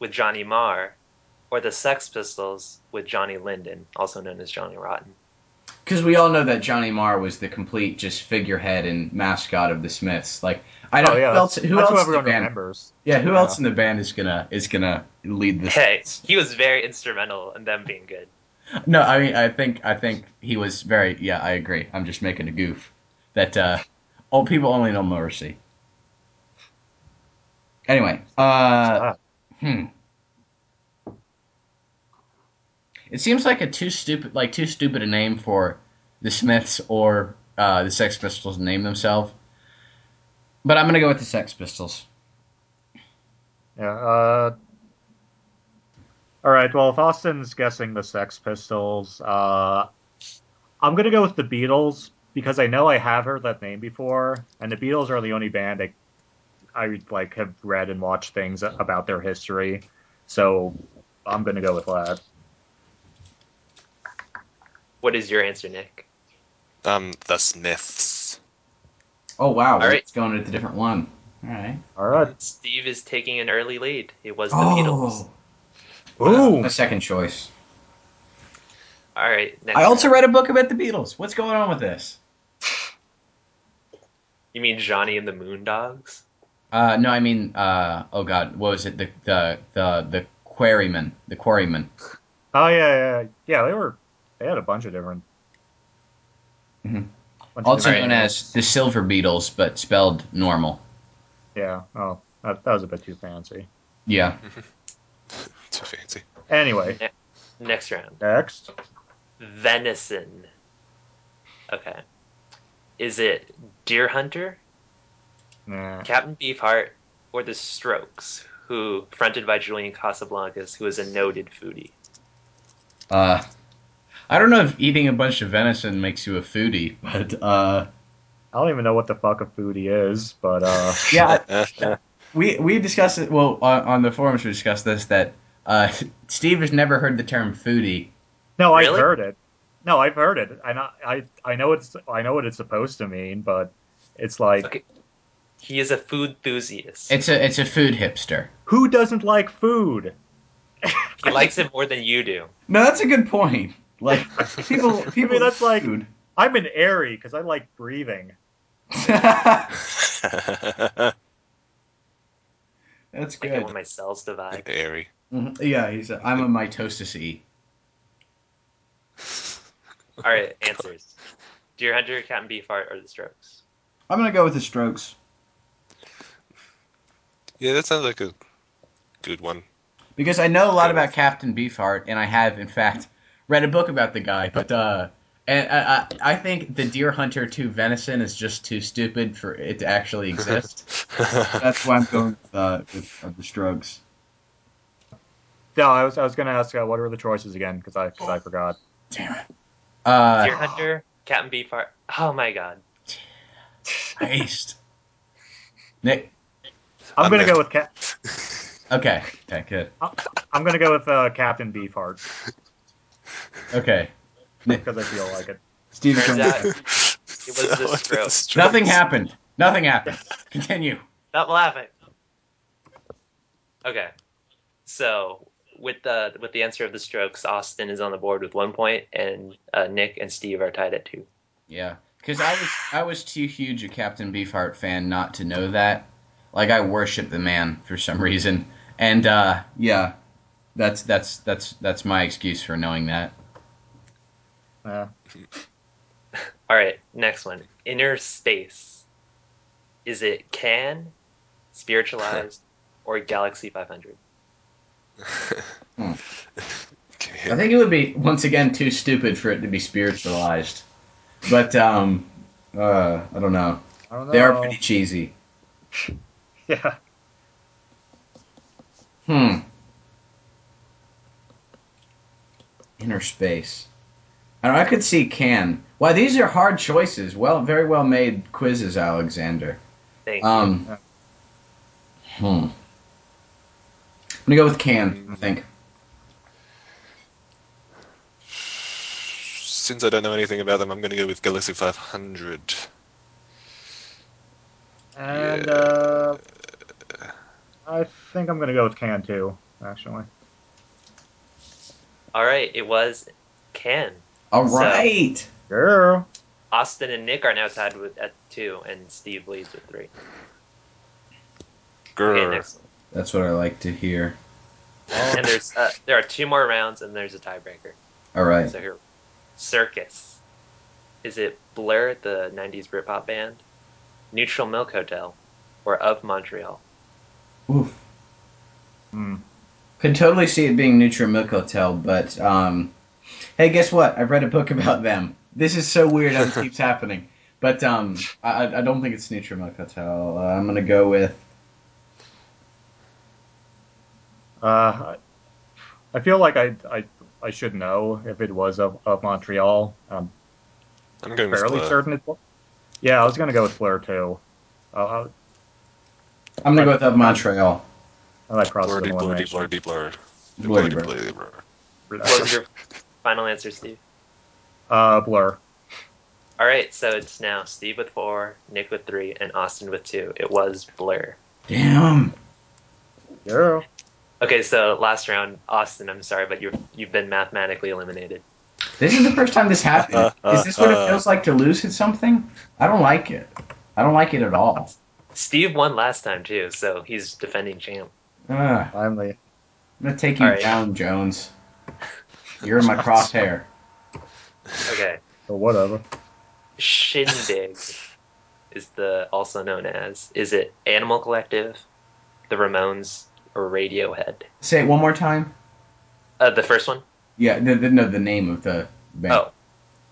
with Johnny Marr, or the Sex Pistols with Johnny Lydon, also known as Johnny Rotten? Because we all know that Johnny Marr was the complete just figurehead and mascot of the Smiths. Like I don't Oh yeah, who else. Who else who in the band? remembers. Yeah, who Yeah. else in the band is gonna is gonna lead the Hey, Smiths? he was very instrumental in them being good. No, I mean I think I think he was very. Yeah, I agree. I'm just making a goof. That uh, all people only know Morrissey. Anyway, uh, Ah, hmm. It seems like a too stupid, like too stupid a name for the Smiths or uh, the Sex Pistols to name themselves. But I'm gonna go with the Sex Pistols. yeah. Uh, all right. Well, if Austin's guessing the Sex Pistols, uh, I'm gonna go with the Beatles because I know I have heard that name before, and the Beatles are the only band I, I like have read and watched things about their history. So I'm gonna go with that. What is your answer, Nick? Um, the Smiths. Oh wow, All right. it's going with a different one. All right. All right. Steve is taking an early lead. It was the Beatles. Oh, Ooh. a second choice. All right, next I also round. read a book about the Beatles. What's going on with this? You mean Johnny and the Moondogs? Uh, no, I mean, uh, oh god, what was it? The the the the quarryman, the Quarrymen. Oh yeah, yeah, yeah. They were. They had a bunch of different. Mhm. bunch of Also different known names. as the Silver beetles, but spelled normal. Yeah. Oh, that, that was a bit too fancy. Yeah. Too fancy. Anyway, Next round. next. Venison. Okay. Is it Deerhunter, Nah. Captain Beefheart, or The Strokes, who fronted by Julian Casablancas, who is a noted foodie? Uh, I don't know if eating a bunch of venison makes you a foodie, but uh, I don't even know what the fuck a foodie is, but uh, yeah, we we discussed it. Well, on, on the forums we discussed this that uh, Steve has never heard the term foodie. no, I've heard it. No, I've heard it. I know, I I know it's I know what it's supposed to mean, but it's like Okay. He is a food enthusiast. It's a it's a food hipster. who doesn't like food? He likes it more than you do. No, that's a good point. Like people, people that's like- food. I'm an airy because I like breathing. That's I get good. when my cells divide. Airy. Mhm. Yeah, he's. A, I'm a mitosis E. All right, answers. Deerhunter, Captain Beefheart, or the Strokes? I'm gonna go with the Strokes Yeah, that sounds like a good one. because I know a lot about Captain Beefheart, and I have, in fact, read a book about the guy. But uh, and I, I I think the Deerhunter 2 Venison is just too stupid for it to actually exist. That's why I'm going with, uh, with uh, the Strokes. No, I was I was gonna ask uh, what were the choices again because I cause I forgot. Damn it. Uh, Deer Hunter, Captain Beefheart. Oh my god. Iced. Nick. I'm I'm gonna there. go with Cap. Okay. Okay. Good. I'm gonna go with uh, Captain Beefheart Okay. Nick. because I feel like it. Steve's Turns going. out it was the Strokes. Nothing happened. Nothing happened. Continue. Stop laughing. Okay, so with the with the answer of the Strokes, Austin is on the board with one point, and uh, Nick and Steve are tied at two. Yeah, because I was I was too huge a Captain Beefheart fan not to know that. Like I worship the man for some reason, and uh, yeah, that's that's that's that's my excuse for knowing that. Uh, All right, next one. Inner space. Is it can, spiritualized, or Galaxie 500? I think it would be once again too stupid for it to be spiritualized, but um, uh, I don't know. I don't know. They are pretty cheesy. Yeah. Hmm. Inner space. I, I could see can. Why these are hard choices. Well, very well made quizzes, Alexander. Thank you. Um. Hmm. I'm gonna go with can. I think. Since I don't know anything about them, I'm going to go with Galaxie 500. And Yeah. uh, I think I'm gonna go with Can too. Actually. All right, it was can. All So- Girl. Austin and Nick are now tied with at two, and Steve leads with three. Okay, next. That's what I like to hear. And there's uh, there are two more rounds, and there's a tiebreaker. All right. So here, Circus. Is it Blur, the '90s Britpop band, Neutral Milk Hotel, or Of Montreal? Oof. Hmm. Could totally see it being Neutral Milk Hotel, but um, hey, guess what? I've read a book about them. This is so weird how this keeps happening. But um, I, I don't think it's Neutral Milk Hotel. Uh, I'm gonna go with Uh, I- I feel like I I I should know if it was of, of Montreal. I'm I'm going fairly Blur. certain it. was. Yeah, I was gonna go with Blur too. Uh, I, I'm gonna go with Of Montreal. I like process Blurdy, blurdy, elimination. blurdy, blur. Blurdy, Blurdy, blur. blurdy, blur. What was your final answer, Steve? Uh, Blur. All right, so it's now Steve with four, Nick with three, and Austin with two. It was Blur. Damn. Yeah. Okay, so last round, Austin. I'm sorry, but you've you've been mathematically eliminated. This is the first time this happened. Uh, uh, is this what it uh, feels like to lose at something? I don't like it. I don't like it at all. Steve won last time too, so he's defending champ. Ugh. I'm gonna take you All right. down, Jones. You're in my crosshair. Okay, So whatever. Shindig is the also known as. Is it Animal Collective, the Ramones, or Radiohead? Say it one more time. Uh, the first one. Yeah, the, the, no, the name of the band. Oh,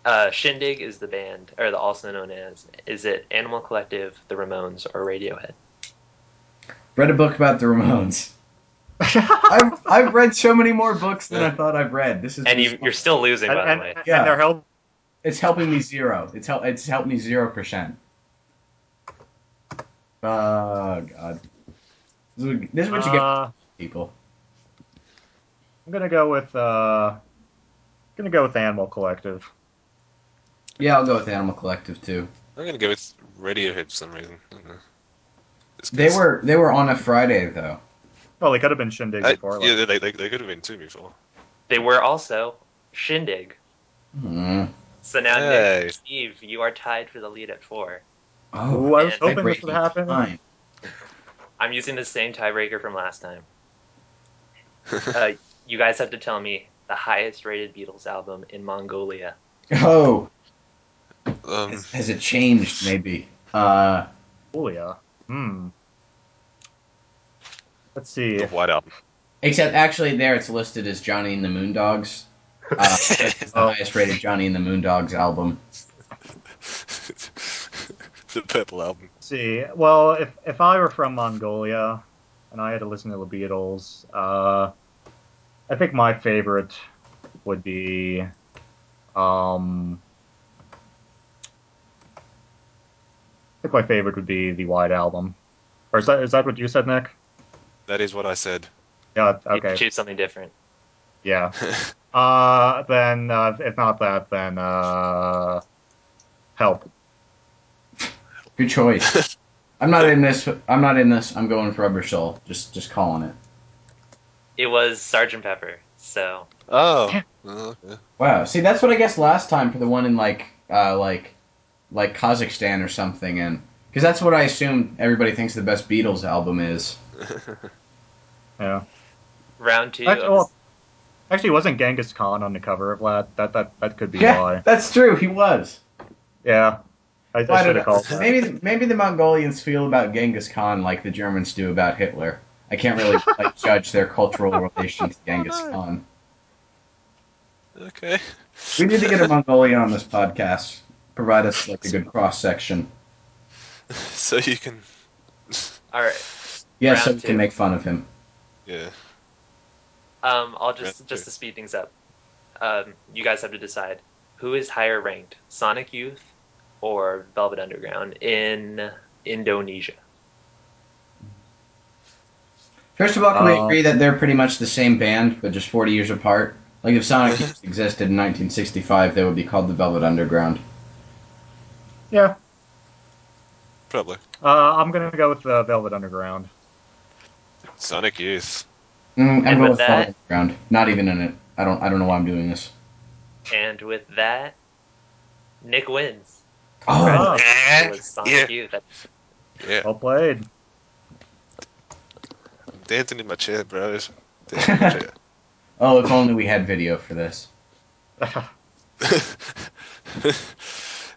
uh, Shindig is the band, or the also known as. Is it Animal Collective, the Ramones, or Radiohead? Read a book about the Ramones. I've, I've read so many more books than I thought I've read. This is And you, you're still losing, by and, the way. and Yeah. they're held. it's helping me zero. It's help it's helped me zero percent. Oh god. This is, what, this is what you get, Uh, people. I'm gonna go with uh, I'm gonna go with Animal Collective. Yeah, I'll go with Animal Collective too. I'm going to go with Radiohead for some reason. I don't know. It's They were they were on a Friday though. Well, they could have been Shindig I- before. like- yeah, they, they, they could have been two before. They were also Shindig. Hmm. So now, Hey. Nick, Steve, you are tied for the lead at four. Oh, Ooh, I was hoping this would happen. Time. I'm using the same tiebreaker from last time. Uh, you guys have to tell me the highest rated Beatles album in Mongolia. Oh, Um, has, has it changed? Maybe. Uh, Julia. Hmm. Let's see. the White Album. except actually, there it's listed as Johnny and the Moondogs. Uh, it's the highest rated Johnny and the Moondogs album. the Purple Album. Let's see. Well, if if I were from Mongolia and I had to listen to the Beatles, uh, I think my favorite would be, um, I think my favorite would be the White Album. Or is that is that what you said, Nick? That is what I said. Yeah. You can Okay. choose something different. Yeah. Uh, then uh, if not that, then uh, help. Good choice. I'm not in this. I'm not in this. I'm going for Rubber Soul. Just, just calling it. It was Sergeant Pepper. So oh. oh, okay. Wow. See, that's what I guess last time for the one in like, uh, like, like Kazakhstan or something, and because that's what I assume everybody thinks the best Beatles album is. Yeah. round two. Actually, well, actually, wasn't Genghis Khan on the cover of that? That that that could be Yeah, why. that's true. He was. Yeah. I, Why I should did have called that. Maybe, maybe the Mongolians feel about Genghis Khan like the Germans do about Hitler. I can't really like judge their cultural relation to Genghis Khan. Okay. We need to get a Mongolian on this podcast. Provide us like a good cross section. So you can. all right. Yeah, so Round we can make fun of him. Yeah. Um, I'll just Round just two. to speed things up. Um, you guys have to decide who is higher ranked, Sonic Youth or Velvet Underground in Indonesia. First of all, can we Uh, agree that they're pretty much the same band, but just 40 years apart? Like, if Sonic Youth existed in 1965, they would be called the Velvet Underground. Yeah. Probably. Uh, I'm gonna go with the Velvet Underground. Sonic Youth. Mm, I'm And going with with that- Velvet Underground. Not even in it. I don't. I don't know why I'm doing this. And with that, Nick wins. Oh, Wow. It was Sonic Youth. That's- Yeah. Well played. I'm dancing in my chair, bros. My chair. oh! If only we had video for this.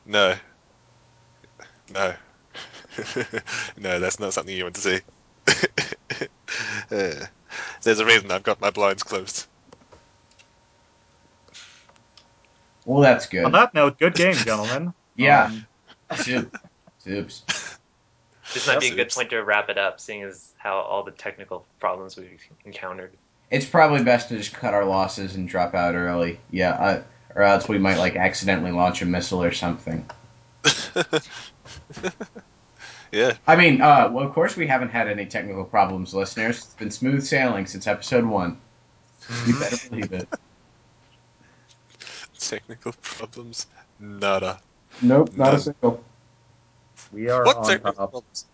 no. No. no, that's not something you want to see. Uh, There's a reason I've got my blinds closed. Well, that's good. On that note, good game, gentlemen. Yeah. Um, Soup. Soups. This might be a good point to wrap it up, seeing as how all the technical problems we've encountered. It's probably best to just cut our losses and drop out early. Yeah, I, or else we might like accidentally launch a missile or something. yeah. I mean, uh, well, of course we haven't had any technical problems, listeners. It's been smooth sailing since episode one. You better believe it. Technical problems? Nada. Nope, not a single. we are What on technical top. problems?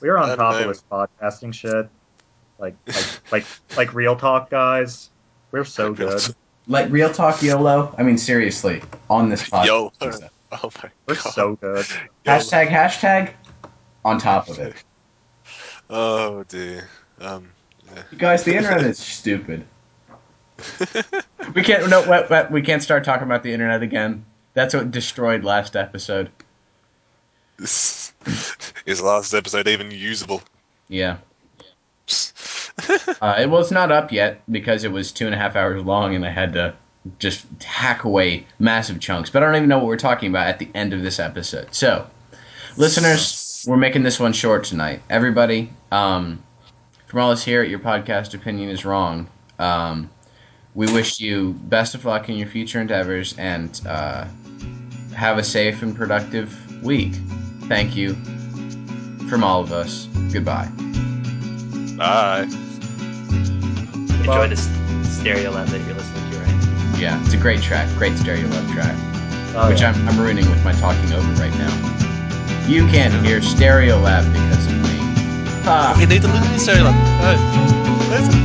We are on don't top know. of this podcasting shit. Like like like like real talk, guys. We're so good. Like real talk, YOLO. I mean, seriously, on this podcast. YOLO. Oh my God. We're god. so good. YOLO. Hashtag hashtag. On top of it, Oh dear. Um. you guys. The internet is stupid. We can't. No, wait, wait, we can't start talking about the internet again. That's what destroyed last episode. Is last episode even usable? Yeah. Uh, it was not up yet because it was two and a half hours long, and I had to just hack away massive chunks. But I don't even know what we're talking about at the end of this episode. So, listeners, we're making this one short tonight. Everybody, um, from all us here at your podcast, opinion is wrong. Um, we wish you best of luck in your future endeavors and uh, have a safe and productive week. Thank you from all of us. Goodbye. Bye. Enjoy this Stereolab that you're listening to right. Yeah, it's a great track, great Stereolab track, Oh, which yeah. I'm, I'm ruining with my talking over right now. You can't hear Stereolab because of me. Ah. We need to listen to Stereolab. Listen.